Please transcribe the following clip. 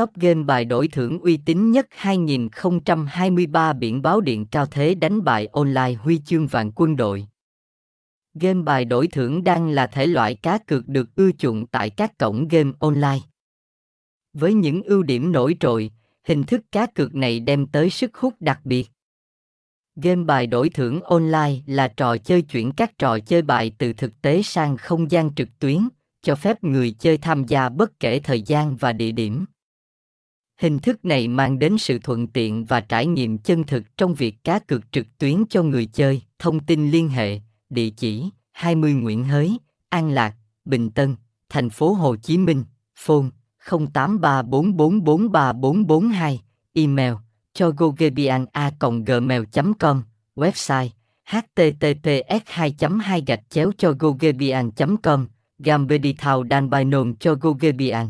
Top game bài đổi thưởng uy tín nhất 2023 biển báo điện cao thế đánh bại online huy chương vàng quân đội. Game bài đổi thưởng đang là thể loại cá cược được ưa chuộng tại các cổng game online. Với những ưu điểm nổi trội, hình thức cá cược này đem tới sức hút đặc biệt. Game bài đổi thưởng online là trò chơi chuyển các trò chơi bài từ thực tế sang không gian trực tuyến, cho phép người chơi tham gia bất kể thời gian và địa điểm. Hình thức này mang đến sự thuận tiện và trải nghiệm chân thực trong việc cá cược trực tuyến cho người chơi. Thông tin liên hệ, địa chỉ 20 Nguyễn Hới, An Lạc, Bình Tân, thành phố Hồ Chí Minh, phone 0834443442, email cho gogebian.gmail.com, website https 2 2 gạch chéo cho gogebian com gambedithao Nồn cho gogebian